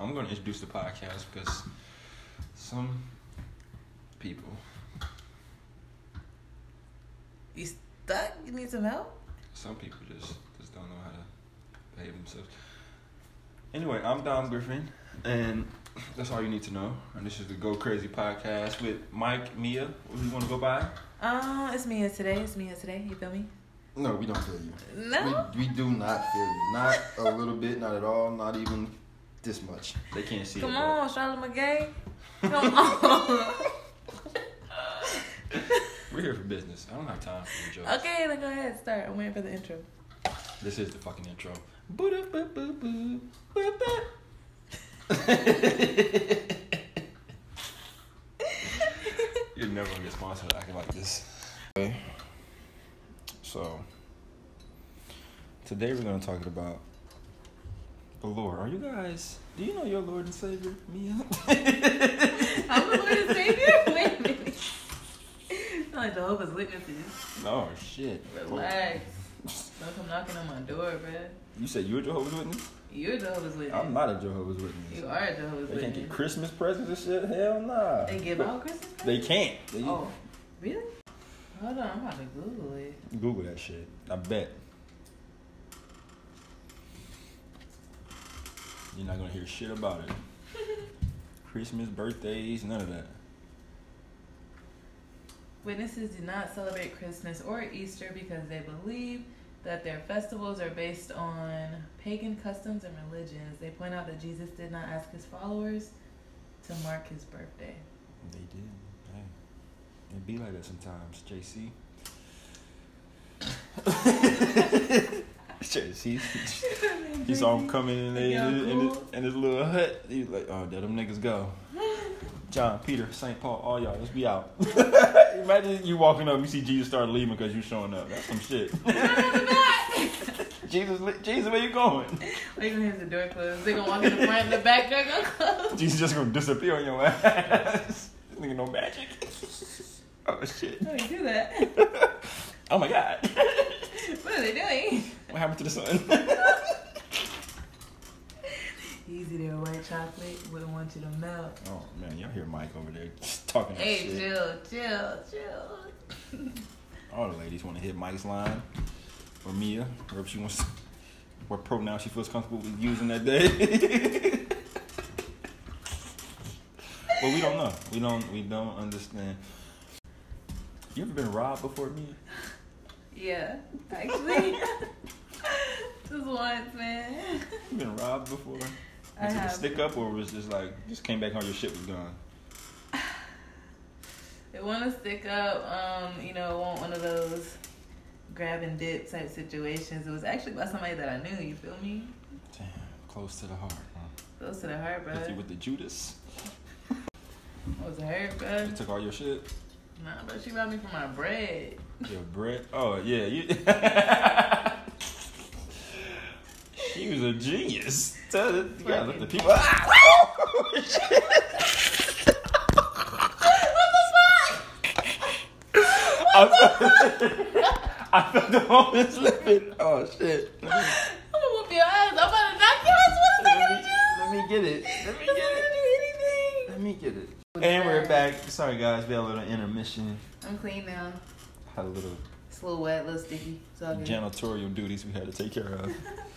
I'm going to introduce the podcast because some people, You stuck? You need some help? some people just just don't know how to behave themselves. Anyway, I'm Dom Griffin, and that's all you need to know. And this is the Go Crazy podcast with Mike, Mia. What do you want to go by? Uh, it's Mia today. It's Mia today. You feel me? No, we don't feel you. No. We, we do not feel you. Not a little bit, not at all, not even this much. They can't see Come it. on, Charlotte McGay. Come on. We're here for business. I don't have time for your jokes. okay, then go ahead. Start. I'm waiting for the intro. This is the fucking intro. You're never gonna get sponsored acting like this. Okay. So today we're gonna talk about the Lord. Are you guys? Do you know your Lord and Savior, Mia? I'm the Lord and Savior? Wait a minute. Like Jehovah's Witnesses. oh shit. Relax. Don't come knocking on my door, bruh. You said you're a Jehovah's Witness? You're Jehovah's Witness. I'm not a Jehovah's Witness. You are a Jehovah's Witness. They can't get Christmas presents and shit. Hell nah. They give out Christmas presents? They can't. They- Oh, really? Hold on, I'm about to Google it. Google that shit. I bet. You're not gonna hear shit about it. Christmas, birthdays, none of that. Witnesses do not celebrate Christmas or Easter because they believe that their festivals are based on pagan customs and religions. They point out that Jesus did not ask his followers to mark his birthday. They did. Hey, it be like that sometimes. JC. JC. He saw him coming in, there in, his, in, his, in his little hut. He was like, "Oh, there them niggas go." John, Peter, St. Paul, all y'all, let's be out. Imagine you walking up, you see Jesus start leaving because you showing up. That's some shit. Jesus, Jesus, where you going? They gonna have the door closed. They gonna walk in the front and the back door gonna close. Jesus just gonna disappear on your ass. This nigga no magic. Oh shit. How do you do that? Oh my god. What are they doing? What happened to the sun? Easy there, white chocolate. Wouldn't want you to melt. oh man, y'all hear Mike over there talking that Hey, shit. chill, chill, chill. All the ladies want to hit Mike's line or Mia, or if she wants, what pronoun she feels comfortable with using that day. but we don't know. We don't. We don't understand. You ever been robbed before, Mia? Yeah, actually. Just once, man. You been robbed before? You I took a have. stick up, or was just like just came back home, your shit was gone. They want to stick up, um, you know, it want one of those grab and dip type situations. It was actually by somebody that I knew, you feel me? Damn, close to the heart. Huh? Close to the heart, bro. You with the Judas. What was it hurt, bro? She took all your shit. Nah, but she robbed me for my bread. Your bread. Oh yeah, you. she was a genius. Tell it. You gotta let the people. Ah! I felt, I felt the moment slipping. Oh shit. I'm gonna whoop your ass. I'm about to knock your ass. What's let the me, let me get it. Let me get it. gonna do. Let me get it. And we're back. Sorry guys, we had a little intermission. I'm clean now. Had a little It's a little wet, a little sticky. It's all good. janitorial duties we had to take care of.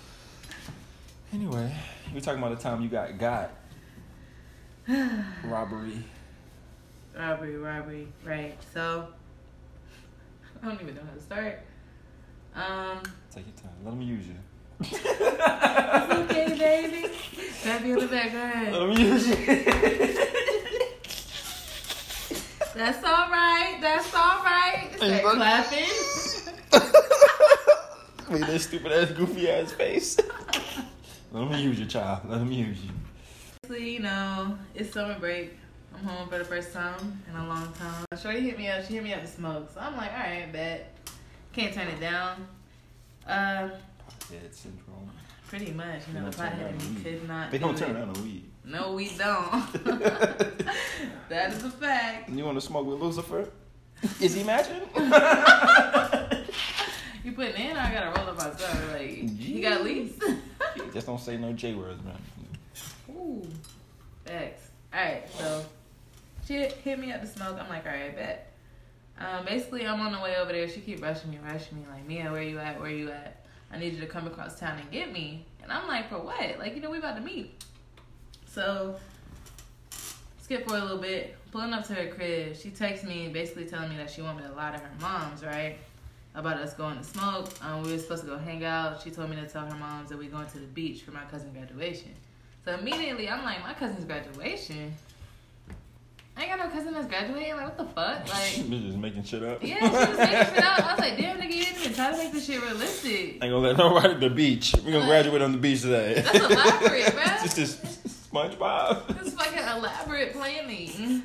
anyway, we talking about the time you got got robbery. Robbery, robbery. Right. So, I don't even know how to start. Um, Take your time. Let me use you. it's okay, baby. Pat me on the back. Go ahead. Let me use you. That's all right. That's all right. Hey, Start look. clapping. Look at that stupid ass goofy ass face. Let me use you, child. Let me use you. Honestly, you know, it's summer break. I'm home for the first time in a long time. Shorty hit me up. She hit me up to smoke. So I'm like, all right, bet. Can't turn it down. Uh, syndrome. pretty much. You know, the pothead down in me weed. could not. They don't do turn it. down the weed. No, we don't. that is a fact. You want to smoke with Lucifer? Is he matching? You putting in, I gotta roll up myself. Like, you got leaves? Just don't say no J words, man. Ooh, facts. All right, so she hit me up to smoke. I'm like, all right, bet. Um, basically, I'm on the way over there. She keep rushing me, rushing me, like, Mia, where you at? Where you at? I need you to come across town and get me. And I'm like, for what? Like, you know, we about to meet. So, skip for a little bit. Pulling up to her crib, she texts me, basically telling me that she want me to lie to her moms, right? About us going to smoke. Um, we were supposed to go hang out. She told me to tell her moms that we going to the beach for my cousin's graduation. So immediately, I'm like, my cousin's graduation. I ain't got no cousin that's graduating. Like, what the fuck? Like, Bitch just making shit up. yeah, she was making shit up. I was like, damn, nigga, you didn't even try to make this shit realistic. Ain't gonna let nobody at the beach. We gonna graduate on the beach today. That's elaborate, bruh. It's just SpongeBob. This fucking elaborate planning.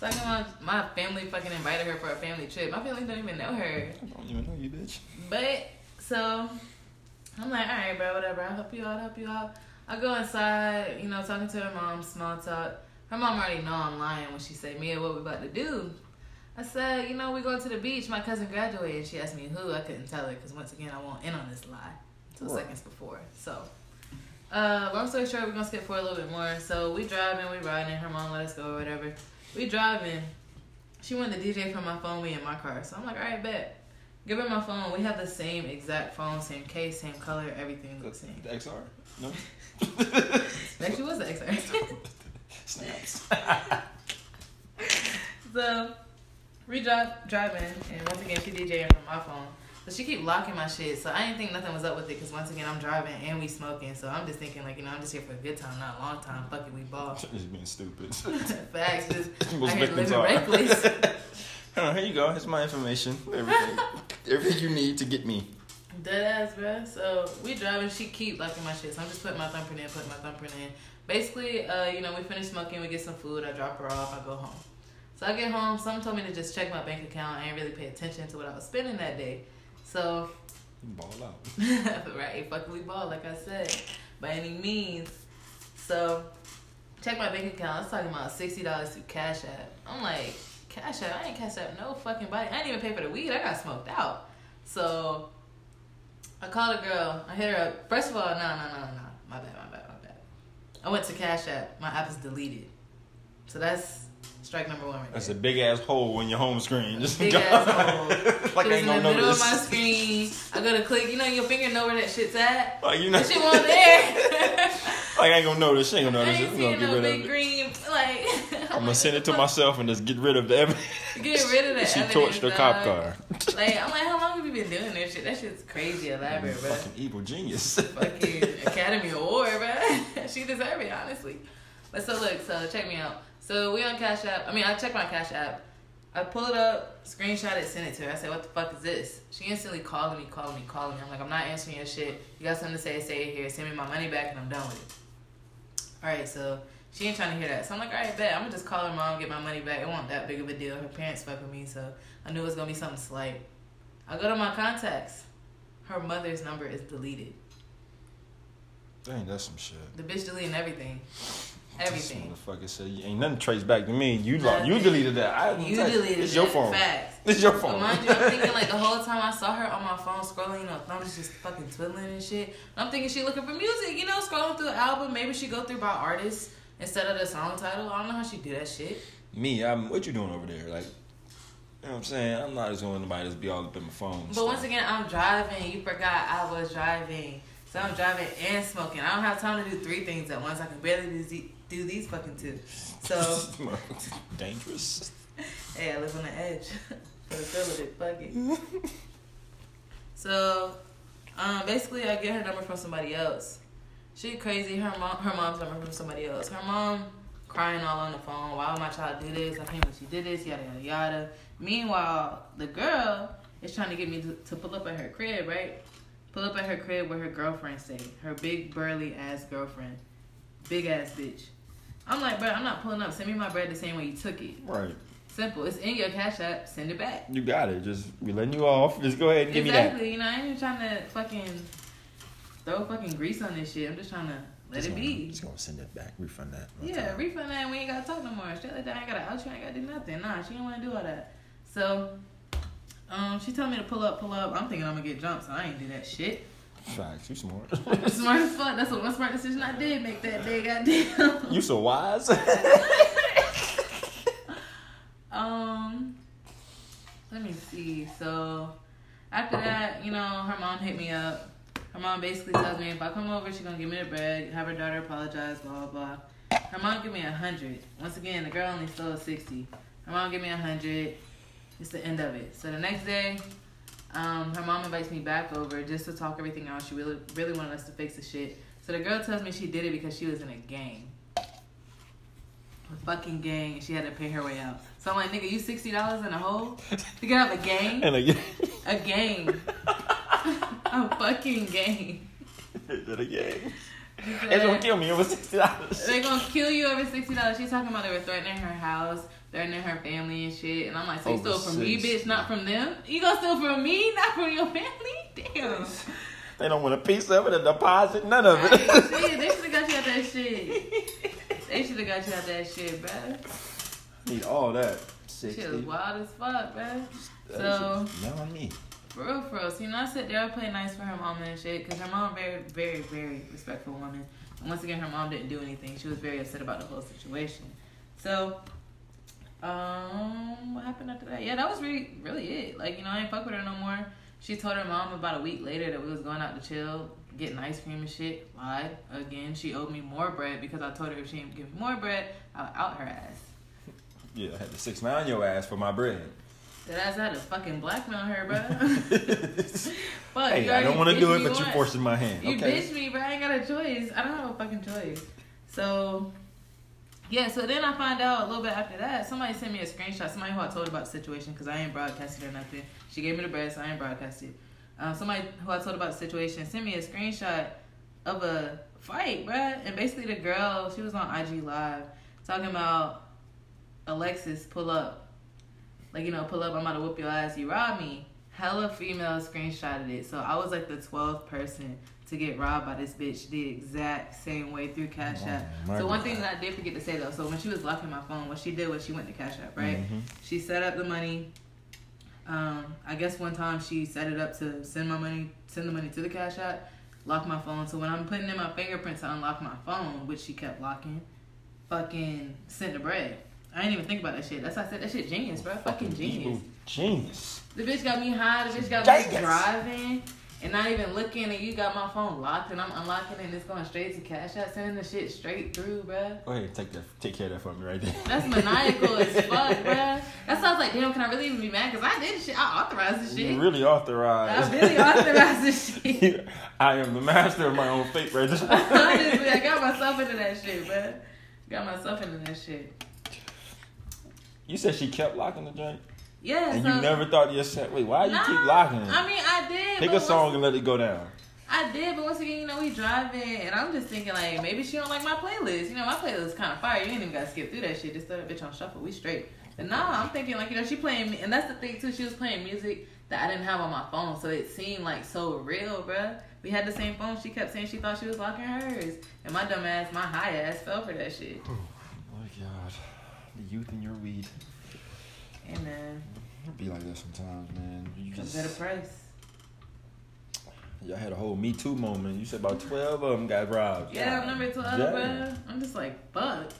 Talking about my family fucking invited her for a family trip. My family don't even know her. I don't even know you, bitch. But so I'm like, all right, bro, whatever. I'll help you out. Help you out. I go inside, you know, talking to her mom, small talk. Her mom already know I'm lying when she say, Mia, what we about to do? I said, you know, we going to the beach. My cousin graduated. She asked me who. I couldn't tell her because once again, I won't in on this lie until Right. seconds before. So, uh, long story short, we're gonna skip for a little bit more. So we driving, we riding. Her mom let us go or whatever. We driving. She wanted the DJ from my phone, me in my car. So I'm like, all right, bet. Give her my phone. We have the same exact phone, same case, same color, everything looks same. The XR? No? Actually, was the XR. Snaps. so we drive driving, and once again she DJing from my phone. So she keep locking my shit. So I didn't think nothing was up with it because once again I'm driving and we smoking. So I'm just thinking like you know I'm just here for a good time, not a long time. Fuck it, we ball. Just being stupid. Facts, just Most I here victims living are. reckless. Oh, here you go. Here's my information. Everything. Everything you need to get me. Dead ass, bro. So we driving. She keep locking my shit. So I'm just putting my thumbprint in, putting my thumbprint in. Basically, uh, you know, we finish smoking, we get some food. I drop her off. I go home. So I get home. Someone told me to just check my bank account. I ain't really pay attention to what I was spending that day. So ball out. right, fucking we ball, like I said, by any means. So, check my bank account. I was talking about sixty dollars through Cash App. I'm like, Cash App? I ain't Cash App no fucking body. I didn't even pay for the weed. I got smoked out. So, I called a girl. I hit her up. First of all, no, no, no, no, no. My bad, my bad, my bad. I went to Cash App. My app is deleted. So that's strike number one right That's there. a big ass hole in your home screen. Just Big ass hole. like I ain't in the middle notice. of my screen. I gotta click. You know, your finger know where that shit's at. Like you know, That shit wasn't there. like I ain't gonna notice. She ain't gonna I notice. ain't We gonna get no rid big of it. green. Like, I'm gonna send it to myself and just get rid of the evidence. Get rid of that. She torched the cop car. Like, I'm like, how long have you been doing this shit? That shit's crazy elaborate, bro. Fucking evil genius. Fucking Academy Award, bro. she deserved it, honestly. But so look, so check me out. So we on Cash App. I mean, I checked my Cash App. I pull it up, screenshot it, send it to her. I said, "What the fuck is this?" She instantly calling me, calling me, calling me. I'm like, "I'm not answering your shit. You got something to say? Say it here. Send me my money back, and I'm done with it." All right, so she ain't trying to hear that. So I'm like, "All right, bet. I'm gonna just call her mom, get my money back. It wasn't that big of a deal. Her parents fuck with me, so I knew it was gonna be something slight." I go to my contacts. Her mother's number is deleted. Dang, that's some shit. The bitch deleting everything. Everything. This motherfucker said ain't nothing traced back to me. You lo- you deleted that. I You touch- deleted It's your phone. Facts. It's your But phone. mind you, I'm thinking like the whole time I saw her on my phone scrolling, you know, thumbs just fucking twiddling and shit. I'm thinking she looking for music, you know, scrolling through the album. Maybe she go through by artists instead of the song title. I don't know how she do that shit. Me, I'm. What you doing over there? Like, you know what I'm saying? I'm not just going to nobody just be all up in my phone. But stuff. once again, I'm driving. You forgot I was driving. So I'm driving and smoking. I don't have time to do three things at once. I can barely do, do these fucking two. So, dangerous. hey, I live on the edge. For the feel of it, fuck it. So, um, basically, I get her number from somebody else. She crazy. Her mom, her mom's number from somebody else. Her mom crying all on the phone. Why would my child do this? I can't believe she did this. Yada yada yada. Meanwhile, the girl is trying to get me to, to pull up at her crib, right? Pull up at her crib where her girlfriend stay. Her big burly ass girlfriend, big ass bitch. I'm like, bro, I'm not pulling up. Send me my bread the same way you took it. Right. Simple. It's in your cash app. Send it back. You got it. Just we letting you off. Just go ahead and give me that. exactly. You know, I ain't even trying to fucking throw fucking grease on this shit. I'm just trying to let Just it gonna- be. Just gonna send it back. Refund that. Yeah, refund that and we ain't gotta talk no more. Straight like that, I ain't gotta out you, I ain't gotta do nothing. Nah, she didn't wanna do all that. So, um, she told me to pull up, pull up. I'm thinking I'm gonna get jumped, so I ain't do that shit. Facts. You smart. smart as fuck. That's the one smart decision I did make that day. Goddamn. you so wise. Um, let me see. So after that, you know, her mom hit me up. Her mom basically tells me if I come over, she's gonna give me the bread, have her daughter apologize, blah blah blah. Her mom give me a hundred. Once again, the girl only stole sixty. Her mom give me a hundred. It's the end of it. So the next day, um, her mom invites me back over just to talk everything out. She really, really wanted us to fix the shit. So the girl tells me she did it because she was in a gang. A fucking gang, and she had to pay her way out. So I'm like, nigga, you sixty dollars in a hole to get out of a gang? and again. A gang. a fucking gang. Did a gang? It's gonna kill me over sixty dollars. They're gonna kill you over sixty dollars. She's talking about they were threatening her house, threatening her family and shit. And I'm like, so you Over stole from me, bitch, not from them? You gonna steal from me, not from your family? Damn. They don't want a piece of it, a deposit, none of it. shit, they should have got you out that shit. They should have got you out that shit, bruh. Need all that. Shit Sixty. was wild as fuck, bruh. That So- shit's Not on me. For real, for real. So, you know, I sit there, I play nice for her mom and shit, because her mom very, very, very respectful woman. And once again, her mom didn't do anything. She was very upset about the whole situation. So, um, what happened after that? Yeah, that was really, really it. Like, you know, I ain't fuck with her no more. She told her mom about a week later that we was going out to chill, getting ice cream and shit. Lied again. She owed me more bread because I told her if she didn't give me more bread, I'll out her ass. Yeah, I had to six nine your ass for my bread. That ass had to fucking blackmail her, bro. Fuck, hey, I don't want to do it, but you're forcing my hand. You okay. bitch me, bro. I ain't got a choice. I don't have a fucking choice. So, yeah. So then I find out a little bit after that. Somebody sent me a screenshot. Somebody who I told about the situation because I ain't broadcasted or nothing. She gave me the bread, so I ain't broadcasted. Um, somebody who I told about the situation sent me a screenshot of a fight, bruh. And basically, the girl she was on IG Live talking about Alexis pull up, like you know, pull up. I'm about to whoop your ass. You rob me. Hella female screenshotted it. So I was like the 12th person to get robbed by this bitch the exact same way through Cash App. Oh, so one God. thing that I did forget to say though, so when she was locking my phone, what she did was she went to Cash App, right? Mhm. She set up the money. Um, I guess one time she set it up to send my money, send the money to the Cash App, lock my phone. So when I'm putting in my fingerprints to unlock my phone, which she kept locking, fucking sent the bread. I didn't even think about that shit. That's why I said that shit genius, bro. Fucking genius. Genius. The bitch got me high. The bitch got me Genius. driving and not even looking. And you got my phone locked and I'm unlocking it and it's going straight to Cash App, sending the shit straight through, bruh. Go ahead, take that, take care of that for me right there. That's maniacal as fuck, bruh. That sounds like, damn, can I really even be mad? Because I did shit. I authorized the shit. You really authorized. I really authorized this shit. I am the master of my own fate right this Honestly, I got myself into that shit, bruh. Got myself into that shit. You said she kept locking the joint, Yeah, and so, you never thought to yourself, "Wait, why you Nah, keep locking it?" I mean, I did. Pick a song and let it go down. I did, but once again, you know, we driving, and I'm just thinking like maybe she don't like my playlist. You know, my playlist is kind of fire. You ain't even gotta skip through that shit. Just throw that bitch on shuffle. We straight. And nah, I'm thinking like you know she playing, and that's the thing too. She was playing music that I didn't have on my phone, so it seemed like so real, bruh. We had the same phone. She kept saying she thought she was locking hers, and my dumb ass, my high ass, fell for that shit. Oh my god, the youth in your weed. It be like that sometimes, man. You just, at a price. y'all had a whole Me Too moment. You said about twelve of them got robbed. Yeah, I'm number 12, damn. bruh. I'm just like, fuck.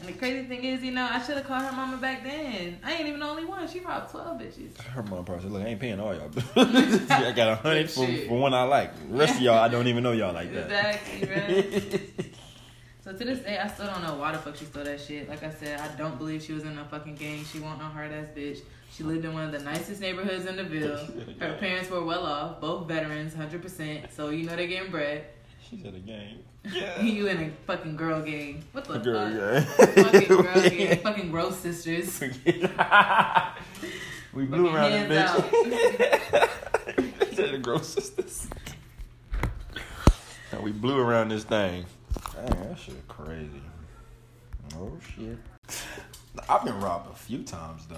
And the crazy thing is, you know, I should have called her mama back then. I ain't even the only one. She robbed 12 bitches. Her mom probably said, "Look, I ain't paying all y'all. I got a hundred for, for one I like. The rest of y'all, I don't even know y'all like that." Exactly. So to this day, I still don't know why the fuck she stole that shit. Like I said, I don't believe she was in a fucking gang. She wasn't a hard ass bitch. She lived in one of the nicest neighborhoods in the Ville. Her parents were well off, both veterans, hundred percent. So you know they getting bread. She's said a game. you in a fucking girl gang. What the Girl, fuck? yeah. Fucking girl gang. Fucking gross sisters. we blew Fucking around bitch. Said the gross sisters. And we blew around this thing. Dang, that shit crazy. Oh shit. I've been robbed a few times though.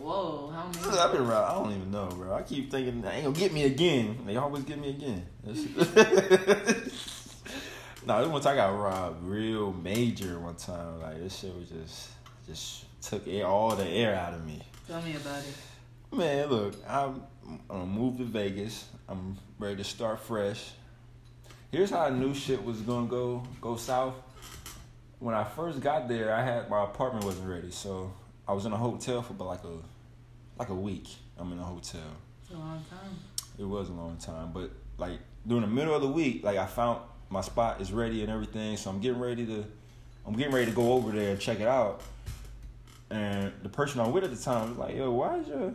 Whoa, how many? I've been robbed. I don't even know, bro. I keep thinking they ain't gonna get me again. They always get me again. That's- nah, this one time I got robbed real major one time. Like this shit was just just took air, all the air out of me. Tell me about it. Man, look, I'm, I'm gonna move to Vegas. I'm ready to start fresh. Here's how I knew shit was gonna go go south. When I first got there, I had my apartment wasn't ready, so I was in a hotel for about like a like a week. I'm in a hotel. It's a long time. It was a long time, but like during the middle of the week, like I found my spot is ready and everything, so I'm getting ready to I'm getting ready to go over there and check it out. And the person I'm with at the time was like, "Yo, why is your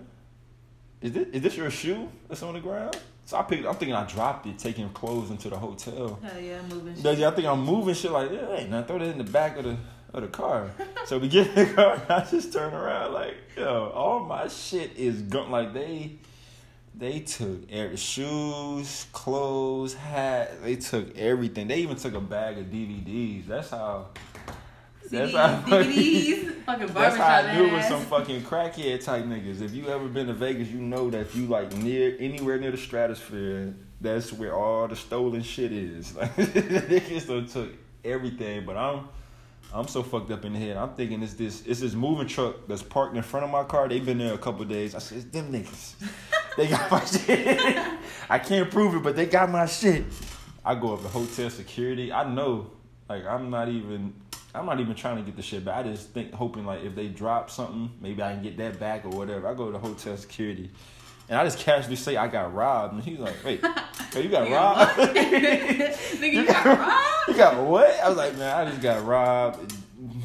is this is this your shoe that's on the ground?" So I picked. I'm thinking I dropped it, taking clothes into the hotel. Hell yeah, moving shit. I think I'm moving shit like, yeah, ain't nothing. Throw that in the back of the of the car. so we get in the car, I just turn around like, yo, all my shit is gone. Like they, they took every shoes, clothes, hat. They took everything. They even took a bag of DVDs. That's how. That's CDs, how fucking That's how I do it was some fucking crackhead type niggas. If you ever been to Vegas, you know that if you like near anywhere near the stratosphere, that's where all the stolen shit is. Like niggas done took everything, but I'm I'm so fucked up in the head. I'm thinking it's this it's this moving truck that's parked in front of my car. They've been there a couple days. I said, it's them niggas. they got my shit. I can't prove it, but they got my shit. I go up to hotel security. I know, like I'm not even I'm not even trying to get the shit back. I just think hoping like if they drop something, maybe I can get that back or whatever. I go to hotel security. And I just casually say I got robbed. And he's like, wait, hey, you got robbed? Nigga, you got robbed? You got what? I was like, man, I just got robbed.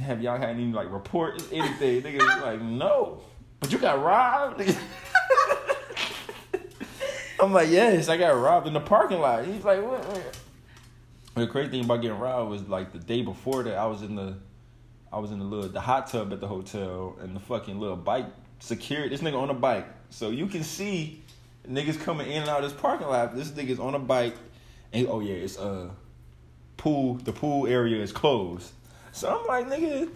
Have y'all had any like report anything? Nigga was like, no. But you got robbed? I'm like, yes, I got robbed in the parking lot. He's like, what? what? The crazy thing about getting robbed was like the day before that I was in the I was in the little the hot tub at the hotel and the fucking little bike secured this nigga on a bike. So you can see niggas coming in and out of this parking lot. This nigga's on a bike and oh yeah, it's uh pool the pool area is closed. So I'm like, nigga,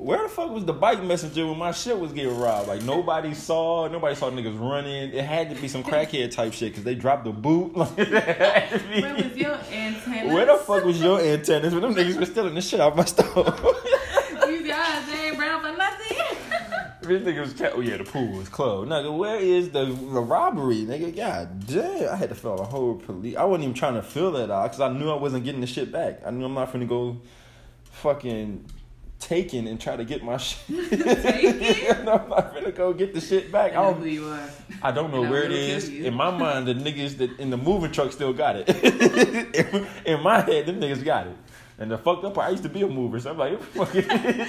where the fuck was the bike messenger when my shit was getting robbed? Like nobody saw, nobody saw niggas running. It had to be some crackhead type shit because they dropped the boot. Like, it had Where was your antenna? Where the fuck was your antennas when them niggas were stealing the shit out my store? you guys, ain't brown for nothing. this nigga was, oh yeah, the pool was closed. Nigga, where is the, the robbery? Nigga, god damn. I had to fill a whole police. I wasn't even trying to fill that out because I knew I wasn't getting the shit back. I knew I'm not finna go fucking taken and try to get my shit. I'm not finna go get the shit back. I I don't, who you are. I don't know where it is. In my mind, the niggas that in the moving truck still got it. in, in my head, them niggas got it. And the fucked up part, I used to be a mover, so I'm like, fucking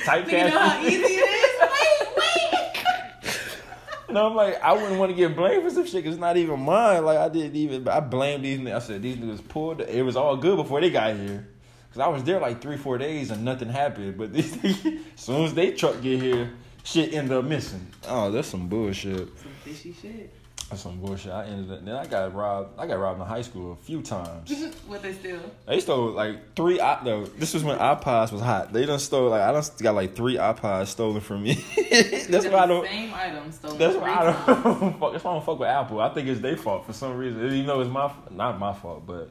type You know how easy it is? Wait, wait. No, I'm like, I wouldn't want to get blamed for some shit 'cause it's not even mine. Like, I didn't even, I blamed these niggas. I said, these niggas pulled, It was all good before they got here. Because I was there like three, four days and nothing happened. But these as soon as they truck get here, shit ended up missing. Oh, that's some bullshit. Some fishy shit. That's some bullshit. I ended up, then I got robbed. I got robbed in high school a few times. what they steal? They stole like three. i- No, this was when iPods was hot. They done stole like I done got like three iPods stolen from me. that's why I don't. Same item stolen That's why I don't. fuck, that's why I don't fuck with Apple. I think it's their fault for some reason. Even though it's my not my fault, but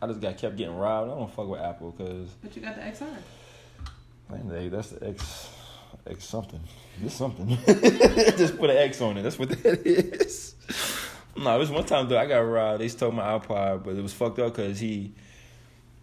I just got kept getting robbed. I don't fuck with Apple because But you got the XR. they that's the X X something. It's something. just put an X on it. That's what that is. No, it was one time though I got robbed. They stole my iPod, but it was fucked up because he,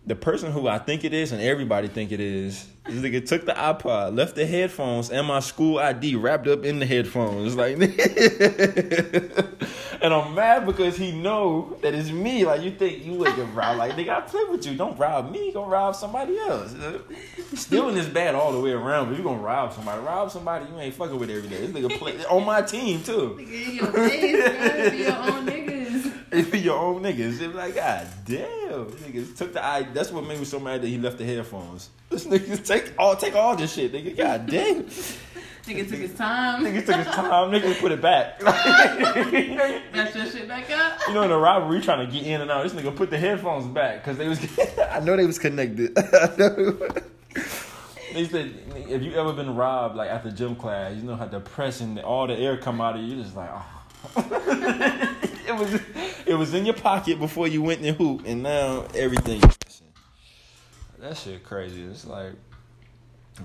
the person who I think it is and everybody think it is, this nigga took the iPod, left the headphones and my school ID wrapped up in the headphones. Like, and I'm mad because he know that it's me. Like, you think you would get robbed? Like, nigga, I play with you. Don't rob me. Go rob somebody else. Stealing is bad all the way around, but you gonna rob somebody. Rob somebody you ain't fucking with every day. This nigga play on my team too. Your. Be your own niggas. It be your own niggas. It be like, God damn, niggas took the eye. That's what made me so mad that he left the headphones. This niggas take all take all this shit, nigga. God damn, Nigga took his time. Nigga took his time. Nigga put it back. Got your shit back up. you know, in the robbery, trying to get in and out. This nigga put the headphones back because they was. I know they was connected. They said if you ever been robbed like after gym class, you know how depressing all the air come out of you. You just like, oh. it was it was in your pocket before you went and hoop, and now everything. That shit crazy. It's like.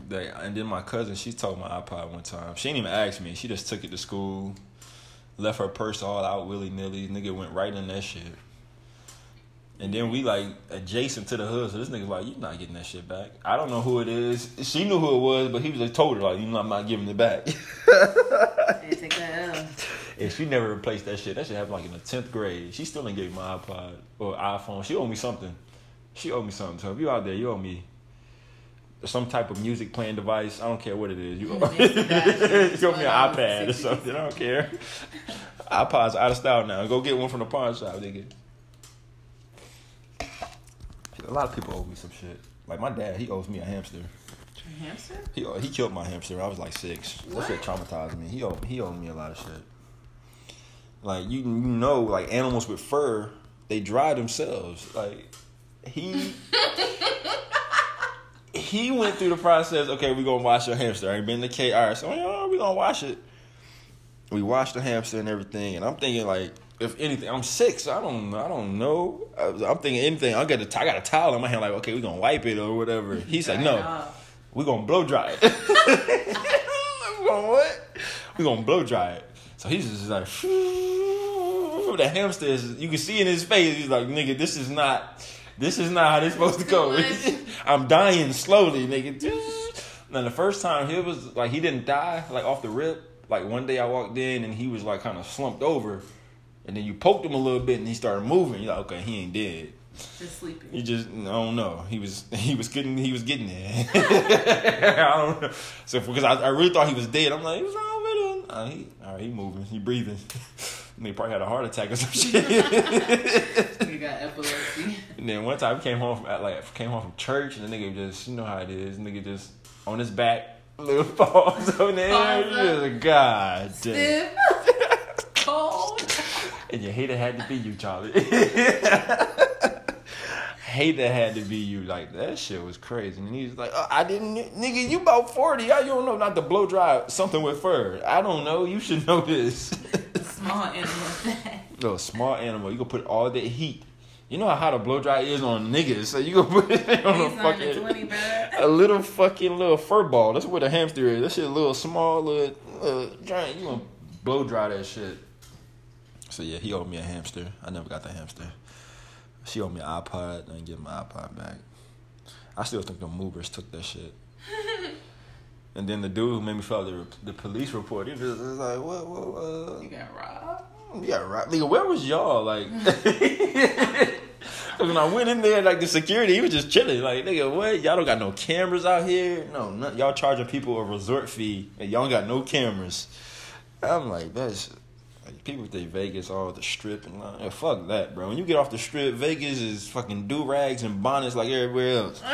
They, and then my cousin, she told my iPod one time. She didn't even ask me. She just took it to school. left her purse all out willy nilly. Nigga went right in that shit. And then we like adjacent to the hood, so this nigga like, you not getting that shit back. I don't know who it is. She knew who it was, but he was like told her like, you know, I'm not giving it back. Hey, take that L. and she never replaced that shit. That shit happened like in the tenth grade. She still didn't give my iPod or iPhone. She owed me something. She owed me something. So if you out there, you owe me some type of music playing device. I don't care what it is. You owe me an iPad or something. I don't care. iPod's are out of style now. Go get one from the pawn shop, nigga. A lot of people owe me some shit. Like my dad, he owes me a hamster. Hamster? He he killed my hamster. I was like six. That shit What? traumatized me. He owed, he owed me a lot of shit. Like you you know, like animals with fur, they dry themselves. Like he he went through the process. Okay, we gonna wash your hamster. I ain't been to the cage. All right, so yeah, we gonna wash it. We washed the hamster and everything, and I'm thinking like, if anything, I'm six. So I don't I don't know. I- I'm thinking anything. I got a, I got a towel in my hand. Like, okay, we gonna wipe it or whatever. He's like, no. We gonna blow dry it. we gonna what? We gonna blow dry it. So he's just like, the hamster is. You can see in his face. He's like, nigga, this is not. This is not how this supposed to go. I'm dying slowly, nigga. Now the first time he was like, he didn't die like off the rip. Like one day I walked in and he was like kind of slumped over, and then you poked him a little bit and he started moving. You're like, okay, he ain't dead. Just sleeping. He just I don't know. He was he was getting he was getting there. I don't know. So because I, I really thought he was dead. I'm like, what's wrong with him? Uh, he, all right, he moving, he breathing. He probably had a heart attack or some shit. You got epilepsy. And then one time he came home from like came home from church and the nigga just you know how it is. Nigga just on his back, little paws on up. Just, God damn. Stiff. Cold. And you hate it had to be you, Charlie. hate that had to be you. Like that shit was crazy. And he's like, oh, I didn't, nigga. You about forty? How you don't know not to blow dry something with fur? I don't know. You should know this. Small animal. no, small animal. You gonna put all that heat. You know how hot a blow dry is on niggas, so you gonna put it on a the fucking 20, a little fucking little fur ball. That's what a hamster is. That shit a little small, little, little giant. You gonna blow dry that shit. So yeah, he owed me a hamster. I never got the hamster. She owed me an iPod. I didn't get my iPod back. I still think the movers took that shit. and then the dude who made me out the, the police report, he was, was like, what, what, what? You got robbed. Yeah, right. Nigga, where was y'all? Like, 'Cause when I went in there, like the security, he was just chilling. Like, nigga, what? Y'all don't got no cameras out here? No, y'all charging people a resort fee, and y'all got no cameras. I'm like, that's like people think Vegas all the strip and all, yeah, fuck that, bro. When you get off the strip, Vegas is fucking do rags and bonnets like everywhere else.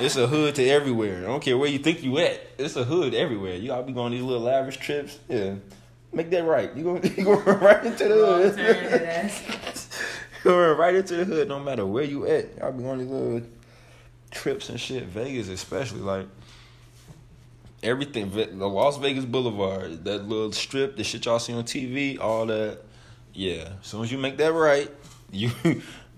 It's a hood to everywhere. I don't care where you think you at. It's a hood everywhere. You gotta be going these little lavish trips. Yeah. Make that right. You go, you go right into the hood. Turn, head ass. You go right into the hood, no matter where you at. Y'all be on these little trips and shit. Vegas, especially like everything. The Las Vegas Boulevard, that little strip, the shit y'all see on TV, all that. Yeah, as soon as you make that right, you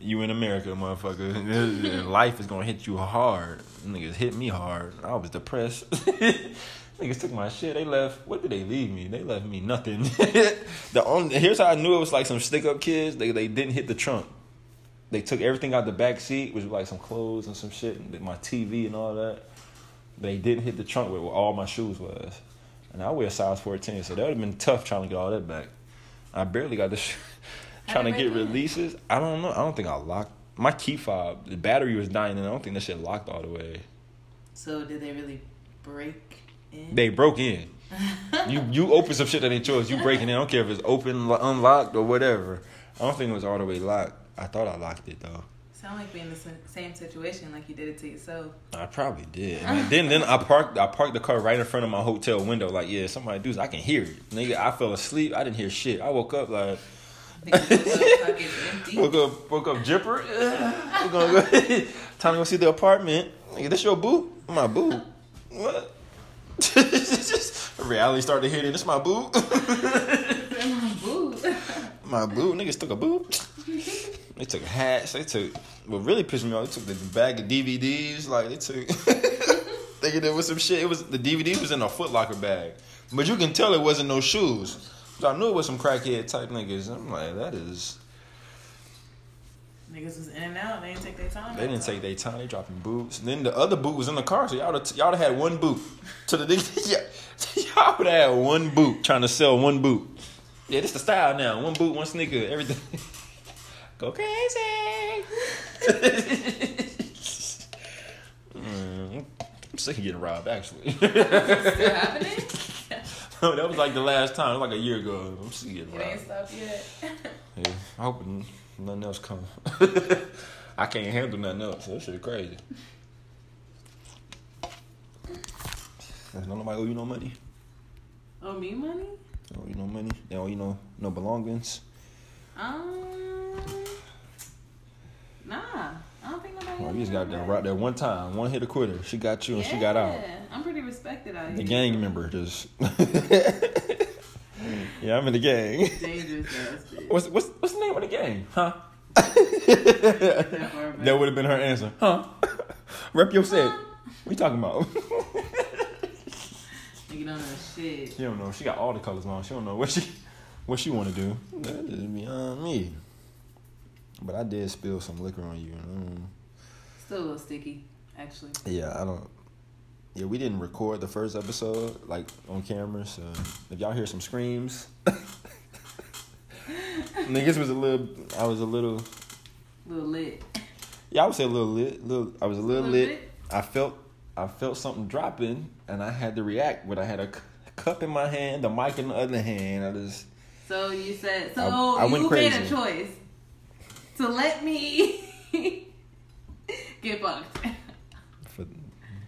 you in America, motherfucker. Life is gonna hit you hard. Niggas hit me hard. I was depressed. Niggas took my shit. They left. What did they leave me? They left me nothing. the only here's how I knew it was like some stick up kids. They they didn't hit the trunk. They took everything out the back seat, which was like some clothes and some shit, and my TV and all that. They didn't hit the trunk where all my shoes was. And I wear size 14, so that would have been tough trying to get all that back. I barely got the sh- trying to get it releases. I don't know. I don't think I locked my key fob. The battery was dying, and I don't think that shit locked all the way. So did they really break in? They broke in. you you open some shit that ain't yours. You breaking in. I don't care if it's open, unlocked, or whatever. I don't think it was all the way locked. I thought I locked it though. Sound like being in the same situation, like you did it to yourself. I probably did. And then then I parked I parked the car right in front of my hotel window. Like yeah, somebody do this. I can hear it. Nigga, I fell asleep. I didn't hear shit. I woke up like Because those pockets empty. woke up woke up jipper. We're gonna go time to go see the apartment. Nigga, this your boo? My boo. What? Reality started hitting. This my boo. My boo. my boo. Niggas took a boo. They took hats. They took. What really pissed me off? They took the bag of DVDs. Like they took. thinking there was some shit. It was the DVD was in a Foot Locker bag, but you can tell it wasn't no shoes. So I knew it was some crackhead type niggas. I'm like, that is. Niggas was in and out. They didn't take their time. They didn't take their time. They dropping boots. And then the other boot was in the car, so y'all would y'all had one boot. To the y'all would have had one boot trying to sell one boot. Yeah, this the style now. One boot, one sneaker, everything. Go crazy. Mm, I'm sick of getting robbed. Actually, Still happening? that was like the last time. It was like a year ago. I'm sick of getting It ain't robbed. stopped yet. Yeah, I hope nothing else comes. I can't handle nothing else. That shit crazy. Don't nobody owe you no money. Oh, me money? They owe you no money. They owe you no no belongings. Um, nah. I don't think nobody. Well, owes you just got that right there one time. One hit a quitter. She got you and she got out. I'm pretty respected out here. The gang member just. yeah, I'm in the gang. Dangerous ass bitch. What's what's what's the name of the gang? Huh? That. That would have been her answer. Huh? Rep your set. What you talking about? Nigga don't know shit. She don't know. She got all the colors on. She don't know what she what she want to do. That is beyond me. But I did spill some liquor on you. Mm. Still a little sticky, actually. Yeah, I don't. Yeah, we didn't record the first episode like on camera, so if y'all hear some screams, niggas was a little. I was a little. little lit. Yeah, I would say a little lit. Little. I was a little, Little lit. bit? I felt. I felt something dropping, and I had to react. But I had a cup in my hand, the mic in the other hand. I just. So you said so I- I you went made a crazy. choice to let me get fucked.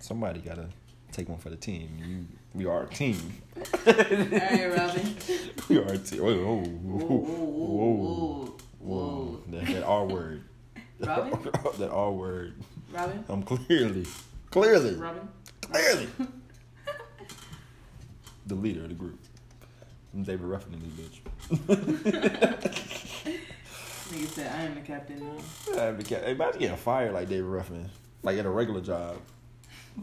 Somebody gotta take one for the team. You. We are a team. All right, Robin. We are a team. Whoa, whoa, Whoa, whoa, whoa, That, that R word. Robin? that R word. Robin. I'm um, clearly, clearly, Robin. clearly the leader of the group. I'm David Ruffin in this bitch. Nigga said I am the captain now. I'd be ca- Imagine getting fired like David Ruffin, like at a regular job.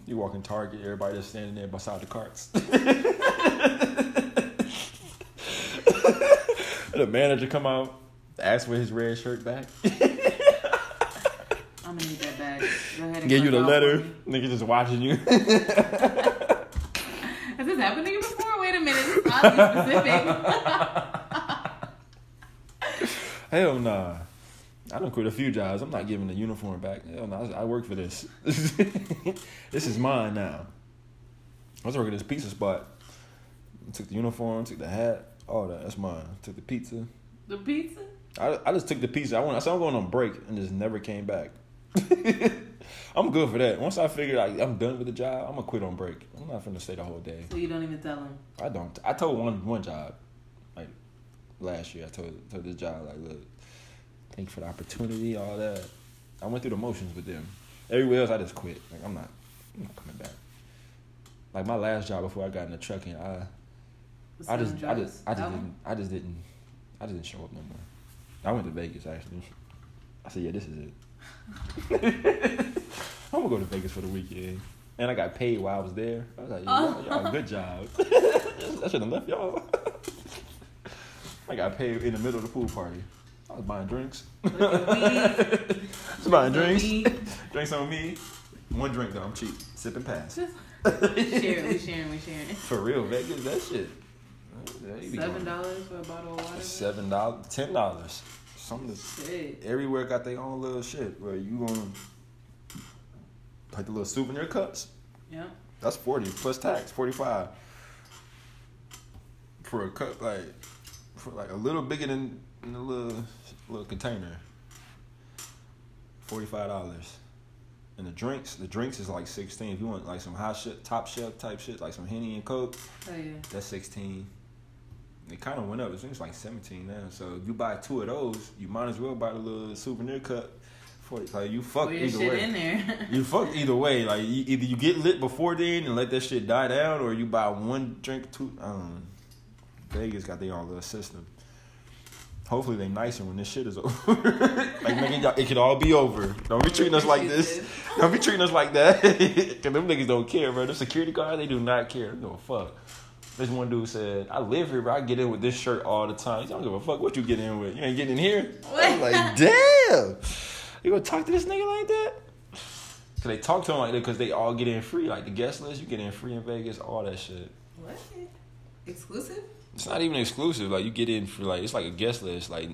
You walk in Target, everybody just standing there beside the carts. the manager come out, ask for his red shirt back, I'm gonna need that bag. Go ahead and give you the letter. Nigga just watching you. Has this happened to you before? Wait a minute. This is oddly specific. Hell nah. I done quit a few jobs. I'm not giving the uniform back. Hell no, I I work for this. this is mine now. I was working at this pizza spot. Took the uniform, took the hat, all that. That's mine. Took the pizza. the pizza? I, I just took the pizza. I went. I said I'm going on break and just never came back. I'm good for that. Once I figure like I'm done with the job, I'm gonna quit on break. I'm not finna stay the whole day. So you don't even tell them? I don't. I told one one job, like last year. I told told this job like, look, thank you for the opportunity, all that. I went through the motions with them. Everywhere else, I just quit. Like I'm not, I'm not coming back. Like my last job before I got into trucking, I I just selling I just I just didn't I just didn't I just didn't show up no more. I went to Vegas actually. I said, yeah, this is it. I'm gonna go to Vegas for the weekend. And I got paid while I was there. I was like, y'all, y'all good job. I should have left y'all. I got paid in the middle of the pool party. I was buying drinks. Look at. Just buying drinks. me. Drinks on me. One drink though, I'm cheap. Sip and pass. Share it. We sharing. We sharing. For real, Vegas, that shit. Yeah, you be Seven dollars for a bottle of water. Seven dollars, ten dollars. Some of the Shit. everywhere got their own little shit where you gonna like the little souvenir cups. Yeah. That's forty plus tax, forty five. For a cup like for like a little bigger than in a little little container. Forty five dollars. And the drinks, the drinks is like sixteen. If you want like some hot shit, top shelf type shit, like some henny and coke, Oh yeah. that's sixteen. It kind of went up. It's like seventeen now. So if you buy two of those, you might as well buy the little souvenir cup. For like you fuck Put either shit way. in there. You fuck either way. Like you, either you get lit before then and let that shit die down, or you buy one drink, two. Um, Vegas got their own little system. Hopefully they nicer when this shit is over. like nigga, y'all- it could all be over. Don't be treating us like this. Don't be treating us like that. Cause them niggas don't care, bro. The security guard, they do not care. They don't give a fuck. This one dude said, "I live here, but I get in with this shirt all the time." He said, "I don't give a fuck what you get in with. You ain't getting in here." I'm like, "Damn, you gonna talk to this nigga like that?" Cause they talk to him like that because they all get in free. Like the guest list, you get in free in Vegas, all that shit. What? Exclusive? It's not even exclusive. Like you get in for like it's like a guest list. Like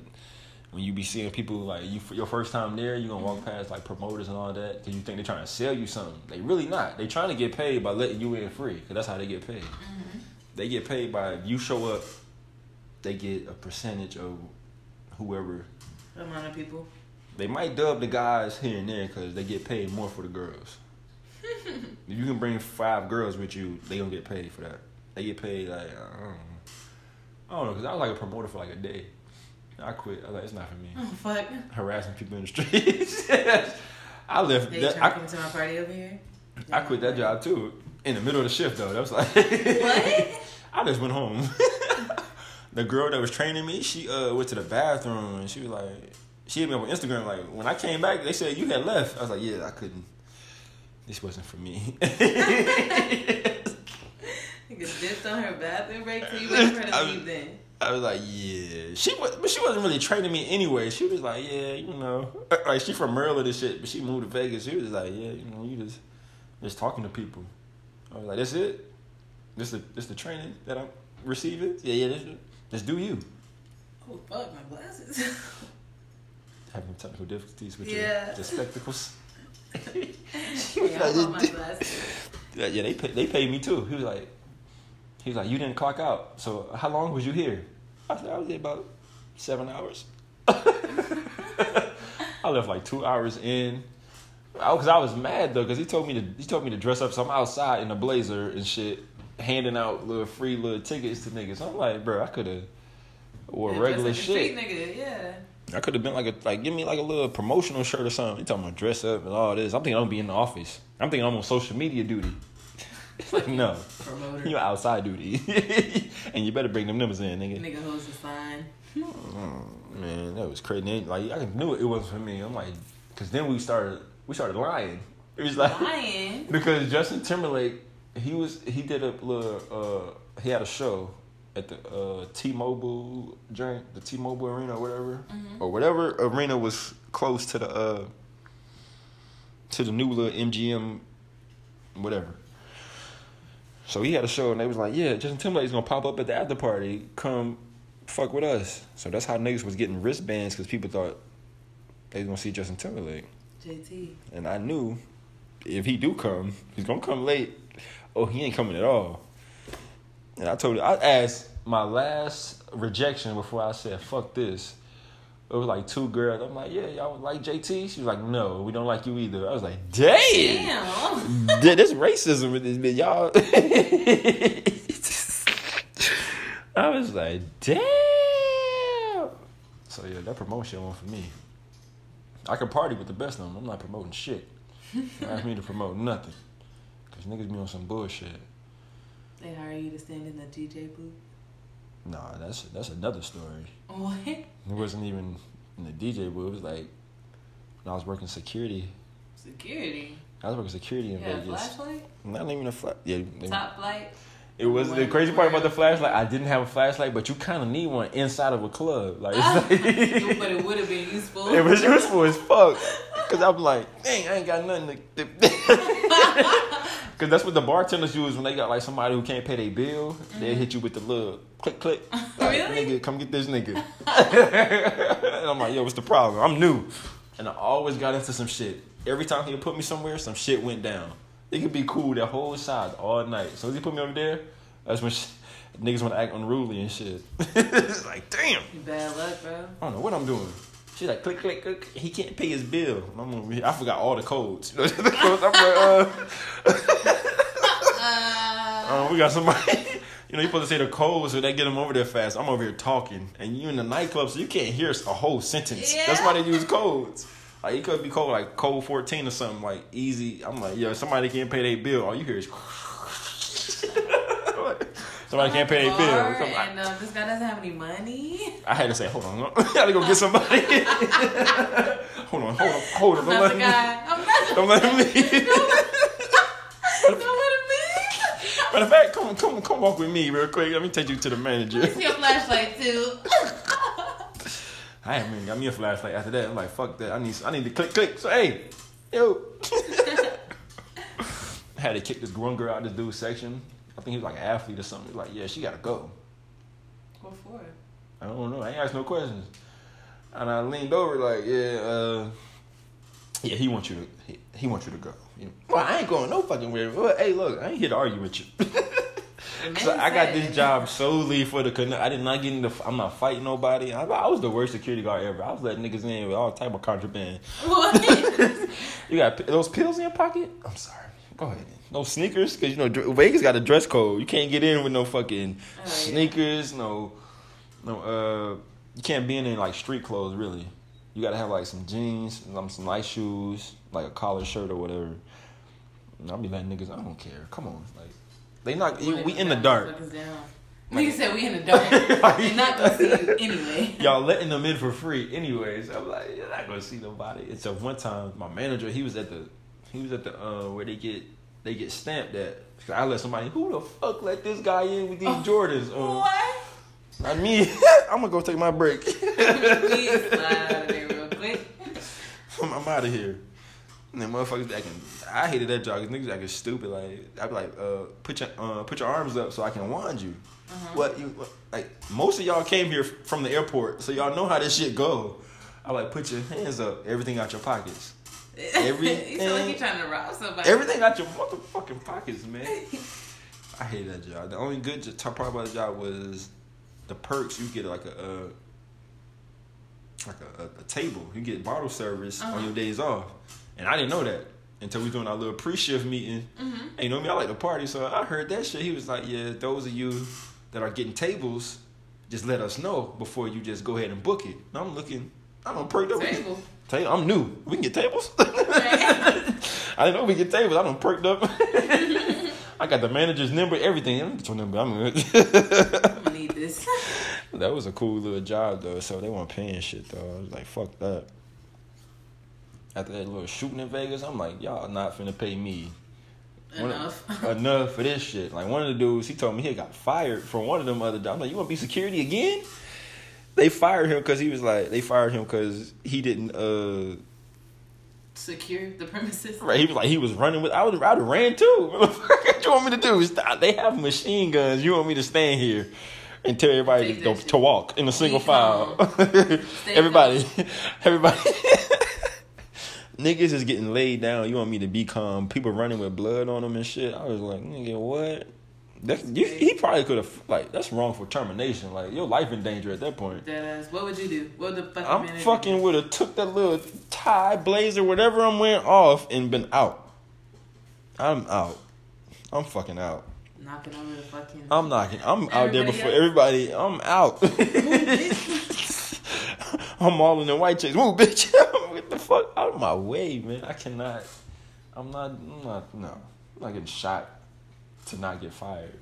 when you be seeing people like you for your first time there, you gonna walk past like promoters and all that because you think they're trying to sell you something. They really not. They trying to get paid by letting you in free because that's how they get paid. Mm-hmm. They get paid by if you show up, they get a percentage of whoever. Amount of people. They might dub the guys here and there because they get paid more for the girls. if you can bring five girls with you, they gonna get paid for that. They get paid like I don't know. I don't know because I was like a promoter for like a day. I quit. I was like, it's not for me. Oh fuck. Harassing people in the streets. I left. They That, trying to I, come to my party over here. I quit that job too in the middle of the shift though. That was like What? I just went home. the girl that was training me, she uh went to the bathroom and she was like, she hit me up on Instagram. Like when I came back, they said you had left. I was like, yeah, I couldn't. This wasn't for me. Nigga dipped on her bathroom break, so you waited for her to I- leave then. I was like, yeah. She was, but she wasn't really training me anyway. She was like, yeah, you know, uh, like she from Maryland and shit, but she moved to Vegas. She was like, yeah, you know, you just just talking to people. I was like, that's it. This the this the training that I'm receiving. Yeah, yeah. This, just do you. Oh fuck, my glasses. Having technical difficulties with Yeah. your the spectacles. yeah, I my glasses. Yeah, yeah, they pay, they paid me too. He was like, he was like, you didn't clock out. So how long was you here? I said I was there about seven hours. I left like two hours in. Oh, because I was mad though, because he told me to he told me to dress up. So I'm outside in a blazer and shit, handing out little free little tickets to niggas. I'm like, bro, I could have wore Yeah, regular like shit. Nigga, yeah. I could have been like a like give me like a little promotional shirt or something. He talking about dress up and all this. I'm thinking I'm gonna be in the office. I'm thinking I'm on social media duty. like no, Promoter. you're outside duty, and you better bring them numbers in, nigga. Nigga holds the sign. Mm, man, that was crazy. Like I knew it wasn't for me. I'm like, cause then we started we started lying. It was like Lying. because Justin Timberlake he was he did a little uh he had a show at the uh T-Mobile joint, the T-Mobile arena or whatever or whatever arena was close to the uh to the new little MGM whatever. So he had a show and they was like, "Yeah, Justin Timberlake's gonna pop up at the after party. Come fuck with us." So that's how niggas was getting wristbands because people thought they was gonna see Justin Timberlake. JT. And I knew if he do come, he's gonna come late. Oh, he ain't coming at all. And I told her, I asked my last rejection before I said, fuck this. It was like two girls. I'm like, yeah, y'all like JT? She was like, no, we don't like you either. I was like, damn. Damn. Th- There's racism with this bitch, y'all. I was like, damn. So yeah, that promotion one for me. I can party with the best of them. I'm not promoting shit. Ask me to promote nothing. Cause niggas be on some bullshit. They hire you to stand in the DJ booth. Nah, that's that's another story. What? It wasn't even in the DJ booth. It was like when I was working security. Security. I was working security in Vegas. flashlight. Not even a flash. Yeah, Top light. It was the crazy part about the flashlight. I didn't have a flashlight, but you kind of need one inside of a club. Like, but it's like it would have been useful. it was useful as fuck. Cause I'm like, dang, I ain't got nothing to. Cause that's what the bartenders use when they got like somebody who can't pay their bill. They hit you with the little click click. Like, Mm-hmm. Really? Nigga, come get this nigga. and I'm like, yo, what's the problem? I'm new, and I always got into some shit. Every time he put me somewhere, some shit went down. It could be cool that whole side all night. So as he put me over there, that's when sh- niggas want to act unruly and shit. like, damn. You bad luck, bro. I don't know what I'm doing. She's like, click, click, click. He can't pay his bill. I forgot all the codes. You know, the codes. I'm like, uh, Uh, uh, we got somebody. You know, you supposed to say the codes so they get them over there fast. I'm over here talking, and you in the nightclub, so you can't hear a whole sentence. That's why they use codes. Like it could be code like code 14 or something like easy. I'm like, yo, somebody can't pay their bill. All you hear is. Somebody can't pay their bill. And uh, this guy doesn't have any money. I had to say, hold on, I gotta go get somebody. hold on, hold on, hold on. I'm Don't let him leave. guy. Not. Don't let him leave. Don't let him leave. Matter of fact, come come come walk with me real quick. Let me take you to the manager. It's your flashlight too. I even got me a flashlight after that. I'm like, fuck that. I need I need to click click. So hey, yo. I had to kick this one girl out of this dude's section. I think he was like an athlete or something. He was like, yeah, she gotta go. What for? I don't know. I ain't asked no questions. And I leaned over like, yeah, uh, yeah, he wants you to he, he wants you to go. You know, well, I ain't going no fucking where. Well, hey, look, I ain't here to argue with you. so I got this job solely for the connect. I did not get into. I'm not fighting nobody. I, I was the worst security guard ever. I was letting niggas in with all type of contraband. What? You got those pills in your pocket? I'm sorry. Go ahead. No sneakers, cause you know dr- Vegas got a dress code. You can't get in with no fucking Oh, yeah. sneakers. No, no. Uh, you can't be in in like street clothes. Really, you gotta have like some jeans, some some nice shoes, like a collar shirt or whatever. And I'll be letting niggas. I don't care. Come on, like they not. you- we in the dark. Like, Nigga said we in the dark. They're not gonna see you anyway. Y'all letting them in for free, anyways. I'm like, you're not gonna see nobody. It's so one time, my manager, he was at the, he was at the uh, where they get they get stamped at. So I let somebody, who the fuck let this guy in with these Jordans? on? What? Not me. I'm gonna go take my break. Please slide out of there real quick. I'm, I'm out of here. And then motherfuckers acting. I hated that job. 'cause niggas acting stupid. Like I'd be like, uh, put your uh, put your arms up so I can wand you. What you what, like? Most of y'all came here from the airport, so y'all know how this shit go. I like put your hands up. Everything out your pockets. Everything- you sound like you trying to rob somebody. Everything out your motherfucking pockets, man. I hate that job. The only good jo- top part about the job was the perks. You get like a. Uh, like a, a, a table, you get bottle service on Uh-huh. your days off, and I didn't know that until we doing our little pre-shift meeting. Mm-hmm. And you know me, I like to party, so I heard that shit. He was like, "Yeah, those of you that are getting tables, just let us know before you just go ahead and book it." And I'm looking, I'm on perked up. Table. Table. I'm new. We can get tables. I didn't know we get tables. I don't perked up. I got the manager's number, everything. Let me get your number. I'm good. Need this. that was a cool little job though. So they weren't paying shit though. I was like, fuck that. After that little shooting in Vegas, I'm like, y'all not finna pay me of- Enough. enough for this shit. Like one of the dudes, he told me he got fired from one of them other jobs. I'm like, you want to be security again? They fired him because he was like, they fired him because he didn't. uh Secure the premises. Right, he was like he was running with. I would I'd have ran too. what you want me to do? Stop. They have machine guns. You want me to stand here and tell everybody to, to, walk in a single file? everybody, everybody. Niggas is getting laid down. You want me to be calm? People running with blood on them and shit. I was like, nigga, what? You, he probably could have like that's wrong for termination. Like your life in danger at that point. Deadass. What would you do? What would the fucking I'm fucking would have took that little tie, blazer, whatever I'm wearing off and been out. I'm out. I'm fucking out. knocking over the fucking. I'm knocking. I'm out there before everybody. I'm out. I'm all in the white chicks. Move, bitch. Get the fuck out of my way, man. I cannot. I'm not. I'm not. No. I'm not getting shot to not get fired.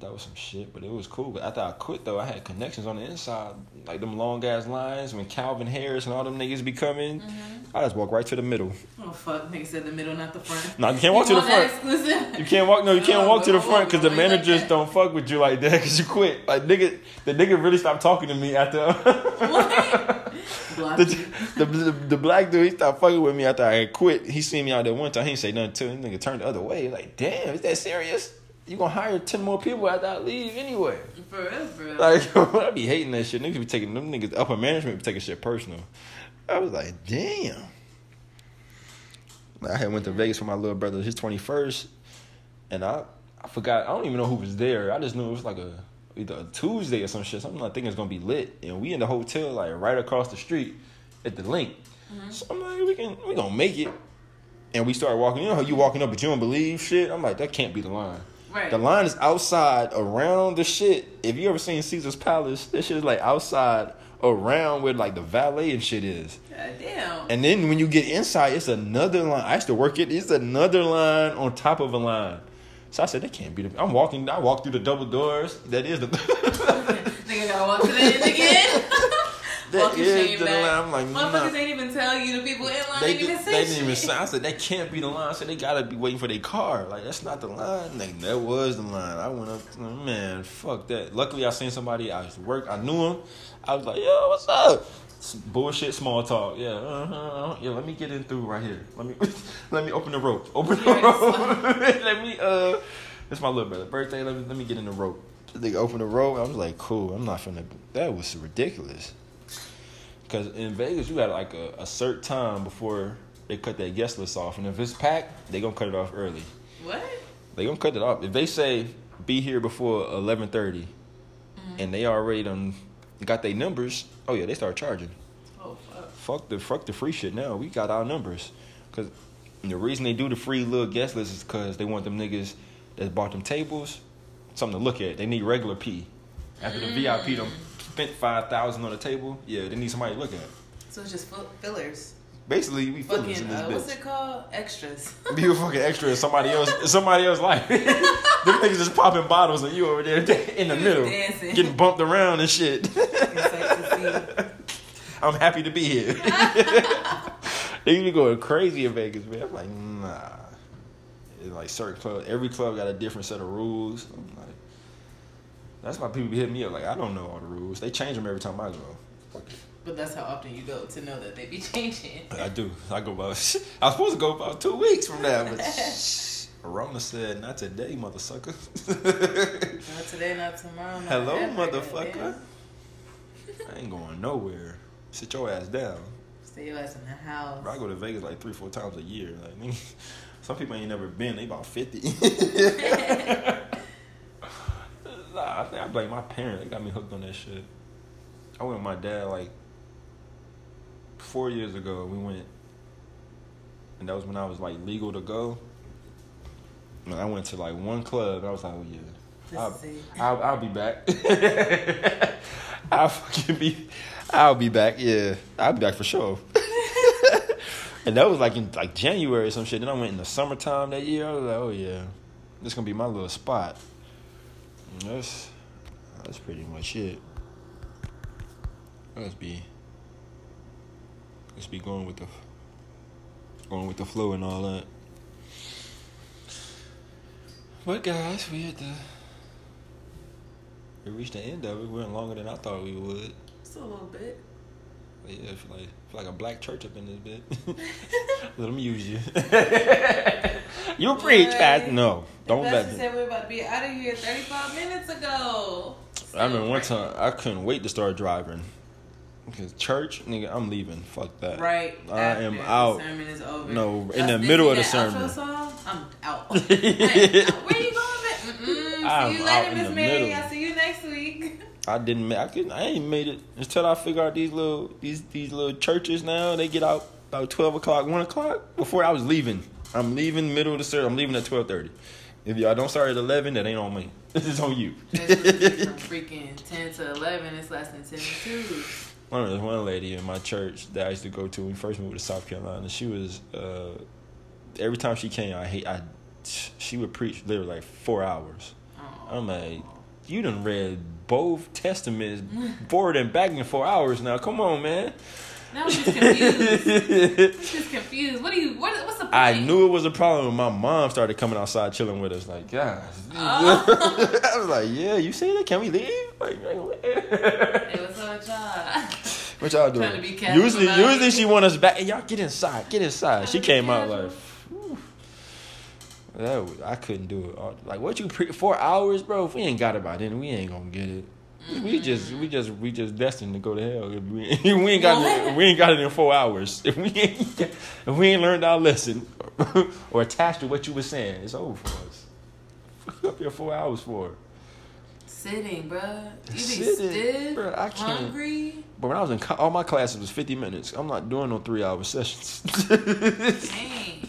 That was some shit, but it was cool. But after I quit, though, I had connections on the inside, like them long ass lines. When Calvin Harris and all them niggas be coming, mm-hmm. I just walk right to the middle. Oh fuck! Nigga said the middle, not the front. No, you can't walk to the want that front. Exclusive. You can't walk. No, you can't Oh, walk to the front because the you like managers don't fuck with you like that because you quit. Like nigga, the nigga really stopped talking to me after. The, the, the the black dude he stopped fucking with me after I quit. He seen me out there one time. He didn't say nothing to him. Nigga turned the other way. Like damn, is that serious? You gonna hire ten more people after I leave anyway? For real, for real. Like I be hating that shit. Niggas be taking them niggas upper management be taking shit personal. I was like, damn. I had went to Vegas for my little brother, his twenty first, and I I forgot. I don't even know who was there. I just knew it was like a either Tuesday or some shit. Something I think it's gonna be lit, and we in the hotel like right across the street at the LINQ. Mm-hmm. So I'm like, we can we gonna make it. And we started walking. You know how you walking up, but you don't believe shit. I'm like, that can't be the line. right. The line is outside around the shit. If you ever seen Caesars Palace, this shit is like outside around where like the valet and shit is. God damn. And then when you get inside, it's another line. I used to work it. It's another line on top of a line. So I said, they can't be the. I'm walking. I walked through the double doors. That is the. Nigga gotta walk to the end again. that is shame the back. line. I'm like, Motherfuckers nah. ain't even tell you. The people in line They, ain't even say they didn't even say. I said that can't be the line. I said they gotta be waiting for their car. Like that's not the line. That was the line. I went up. To Man, fuck that. Luckily, I seen somebody. I used to work. I knew him. I was like, yo, what's up? Bullshit, small talk. Yeah, uh-huh, uh-huh. yeah. Let me get in through right here. Let me, let me open the rope. Open the rope. Let me. It's my little brother birthday. Let me, let me get in the rope. They open the rope. I was like, cool. I'm not finna. That was ridiculous. Cause in Vegas, you got like a, a certain time before they cut that guest list off, and if it's packed, they gonna cut it off early. What? They gonna cut it off if they say be here before eleven Mm-hmm. and they already done got their numbers. Oh yeah, they start charging. Oh fuck. Fuck the fuck the free shit now. We got our numbers, cause the reason they do the free little guest list is cause they want them niggas that bought them tables something to look at. They need regular P. After the VIP them spent five thousand on the table, yeah, they need somebody to look at. So it's just fillers. Basically, we fillers in this uh, bitch. what's it called? Extras. Be a fucking extra in somebody else, somebody else life. Them niggas just popping bottles and you over there in the middle, dancing. getting bumped around and shit. It's like to I'm happy to be here. they be going crazy in Vegas, man. I'm like, nah. Like certain clubs, every club got a different set of rules. I'm like, that's why people be hitting me up. Like, I don't know all the rules. They change them every time I go. But that's how often you go to know that they be changing. I do. I go about. I was supposed to go about two weeks from now, but Rona said not today, mother sucker. Not today, not tomorrow. Not Hello, motherfucker. I ain't going nowhere. Sit your ass down. Stay your ass in the house. Bro, I go to Vegas like three, four times a year. Like, some people ain't never been. They about fifty. nah, I think I blame my parents. They got me hooked on that shit. I went with my dad like four years ago. We went, and that was when I was like legal to go. And I went to like one club. I was like, oh yeah. I'll. I'll, I'll be back. I'll fucking be. I'll be back. Yeah, I'll be back for sure. And that was like in like January or some shit. Then I went in the summertime that year. I was like, oh yeah, this gonna be my little spot. And that's that's pretty much it. Let's be. Let's be going with the going with the flow and all that. But guys, we had the we reached the end of it. We went longer than I thought we would. Just a little bit. But yeah, like, like a black church up in this bit. let them use you. you preach, Boy, Pastor. No, don't let pastor them. said we're about to be out of here 35 minutes ago. I remember one time I couldn't wait to start driving. Because church, nigga, I'm leaving. Fuck that. Right. I after am the out. sermon is over. No, in the middle of the sermon. song, I'm out. I am out. Where you going, man? Mm-mm. I'm See you out later, in Miss the Mary. middle. I'll see you next week. I didn't. I couldn't. I ain't made it until I figure out these little these these little churches now. They get out about twelve o'clock, one o'clock. Before I was leaving, I'm leaving middle of the service. I'm leaving at twelve thirty. If y'all don't start at eleven, that ain't on me. This is on you. From freaking 10 to 11, it's less than 10 to 2. One there's one lady in my church that I used to go to when we first moved to South Carolina. She was uh, every time she came, I hate I. She would preach literally like four hours. I'm like, you done read both testaments forward and back in four hours now. Come on, man. Now I'm just confused. I'm just confused. What do you, what, what's the point? I knew it was a problem when my mom started coming outside chilling with us. Like, God. Oh. I was like, yeah, you see that? Can we leave? Like, It was her job. what y'all doing? Usually, usually she want us back. Hey, y'all get inside. Get inside. She Trying came out like. That was, I couldn't do it. All- Like, what you pre- four hours, bro? If we ain't got it by then, we ain't gonna get it. We mm-hmm. just, we just, we just destined to go to hell. We, we ain't got, it, we ain't got it in four hours. If we ain't, if we ain't learned our lesson or attached to what you were saying, it's over for us. You up here four hours for. Sitting, bro. You be Sitting, stiff, bruh, I can't. hungry. But when I was in, all my classes was fifty minutes. I'm not doing no three hour sessions. Dang.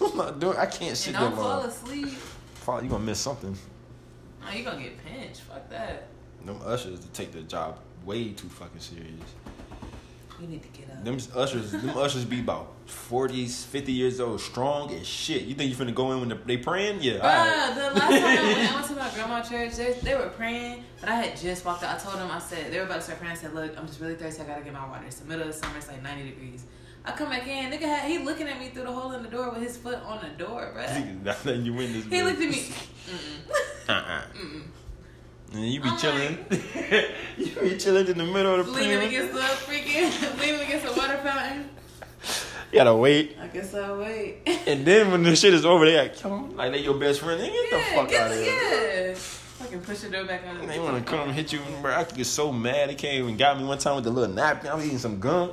I'm not doing. I can't And sit don't fall asleep. Fall, you gonna miss something. Oh, you gonna get pinched. Fuck that. Them ushers to take their job way too fucking serious. You need to get up. Them ushers, them ushers be about 40s, 50 years old, strong as shit. You think you finna go in when they praying? Yeah, Bruh, alright. the last time I went, I went to my grandma's church. They, they were praying, but I had just walked out. I told them, I said they were about to start praying. I said, "Look, I'm just really thirsty. I gotta get my water. It's the middle of the summer. It's like 90 degrees." I come back in, nigga, had, he looking at me through the hole in the door with his foot on the door, bruh. Now you win this. He looked at me. Mm-mm. Uh-uh. Mm-mm. And you be I'm chilling. you be chilling in the middle of the Leaning prayer. against the freaking, leaning against the water fountain. You gotta wait. I guess I'll wait. And then when the shit is over, they like, come, like they your best friend. They get the fuck get, out of here. yeah. Fucking push the door back on. They wanna come hit you, bro. I could get so mad. They came and got me one time with the little napkin. I was eating some gum.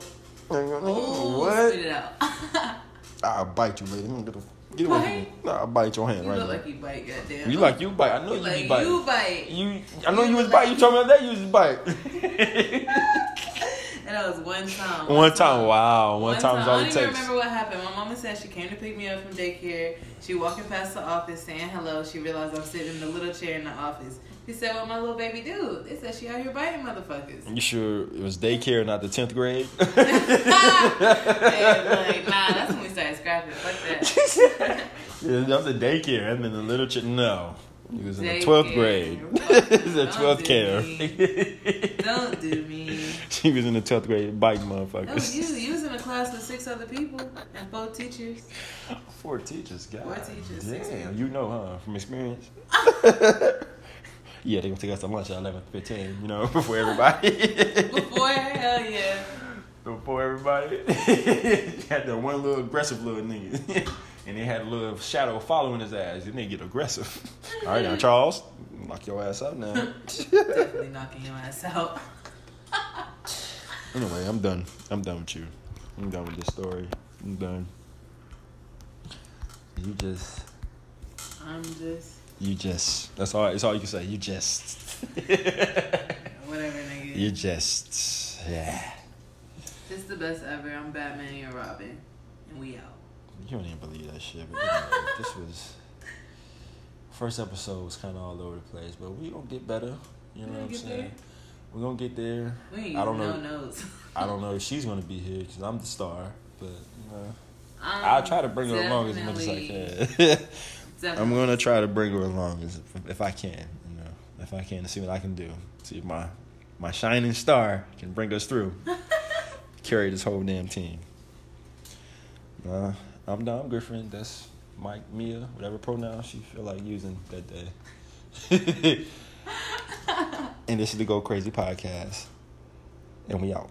Ooh, what? Spit it out. I'll bite you, lady. Get, a, get away from me. No, I'll bite your hand you right look now. like you bite, goddamn. you like you bite. I know You you, like be biting. you bite. You, I know You was bite. You told me that you was bite. And that was one time. one time, wow. One, time is all I it don't even takes. remember what happened. My mama said she came to pick me up from daycare. She walking past the office saying hello. She realized I'm sitting in the little chair in the office. She said, "What my little baby do?" They said she out here biting motherfuckers. You sure it was daycare, not the tenth grade? and like, nah, that's when we started scrapping. Fuck that. yeah, that was a daycare. I mean, the little chick. No, he was in the twelfth grade. the Don't twelfth care. Don't do me. she was in the twelfth grade biting motherfuckers. you. You was in a class with six other people and four teachers. Four teachers, God. Four teachers, Damn, you know, huh? From experience. Yeah, they're gonna take us to lunch at eleven fifteen. You know, before everybody. Before, hell yeah. before everybody. had that one little aggressive little nigga. and they had a little shadow following his ass. And they get aggressive. All right, now, Charles, knock your ass out now. Definitely knocking your ass out. anyway, I'm done. I'm done with you. I'm done with this story. I'm done. You just, I'm just you just. That's all. That's all you can say. You just. whatever, nigga. you just. Yeah. This is the best ever. I'm Batman and you're Robin, and we out. You don't even believe that shit. But anyway, this was first episode was kind of all over the place, but we gonna get better. You know what I'm saying? there. We're gonna get there. We ain't I don't know. no. I don't know if she's gonna be here because I'm the star, but you know, Um, I'll try to bring her along as much as I definitely- I'm gonna try to bring her along as if I can. You know, if I can, to see what I can do. See if my my shining star can bring us through. Carry this whole damn team. Uh, I'm Dom Griffin. That's Mike, Mia, whatever pronouns you feel like using that day. and this is the Go Crazy podcast. And we out.